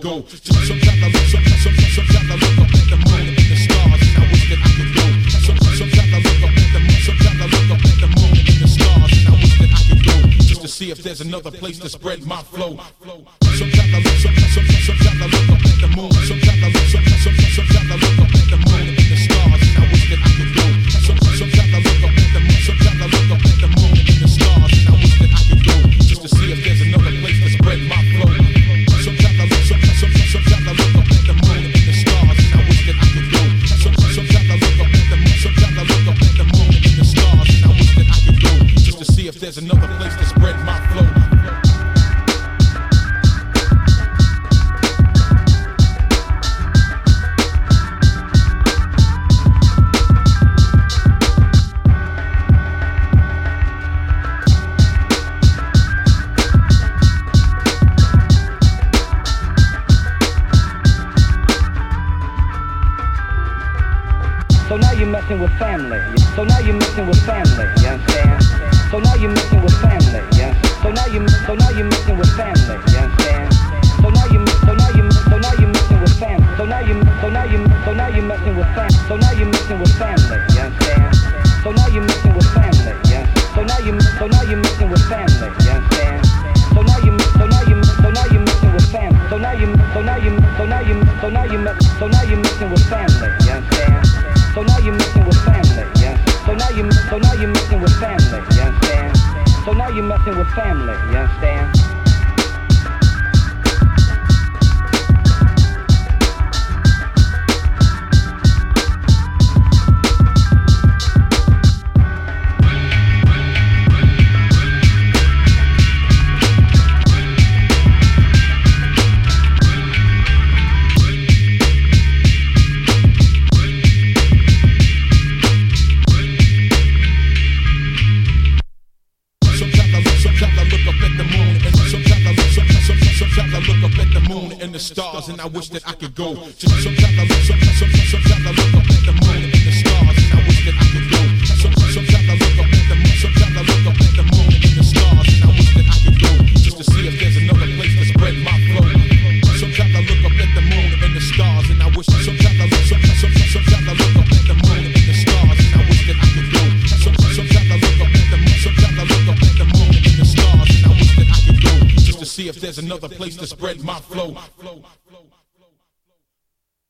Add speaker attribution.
Speaker 1: go. Sometimes I look, sometimes, sometimes, sometimes I look up at the moon and the stars, and I wish that I could go. Sometimes, sometimes I look up at the moon, sometimes I look up at the moon and the stars, and I wish that I could go just to see if there's another place to spread my flow. Sometimes I look, sometimes, sometimes, sometimes I look up at the moon. Sometimes I look, sometimes, sometimes, sometimes I look up at the moon there's another place to spread my
Speaker 2: now you're messing with family. So now you're messing with family. You understand? So now you're messing with family. Yeah. So now you so now you're messing with family. You understand? So now you so now you so now you're messing with family. So now you so now you so now you're messing with family. So now you're messing with family. You understand? So now you're messing with family. Yeah. So now you so now you're messing with family. You understand? So now you so now you so now you're messing with family. So now you so now you so now you so now you so now you're messing with family. You understand? So now you're messing with family, yeah. So now you so now you're messing with family, you understand? So now you're messing with family, you understand?
Speaker 1: The stars, and I wish that I could go. Just sometimes I look, sometimes, sometimes, sometimes I look up at the moon and the stars, see if there's another place to spread my flow.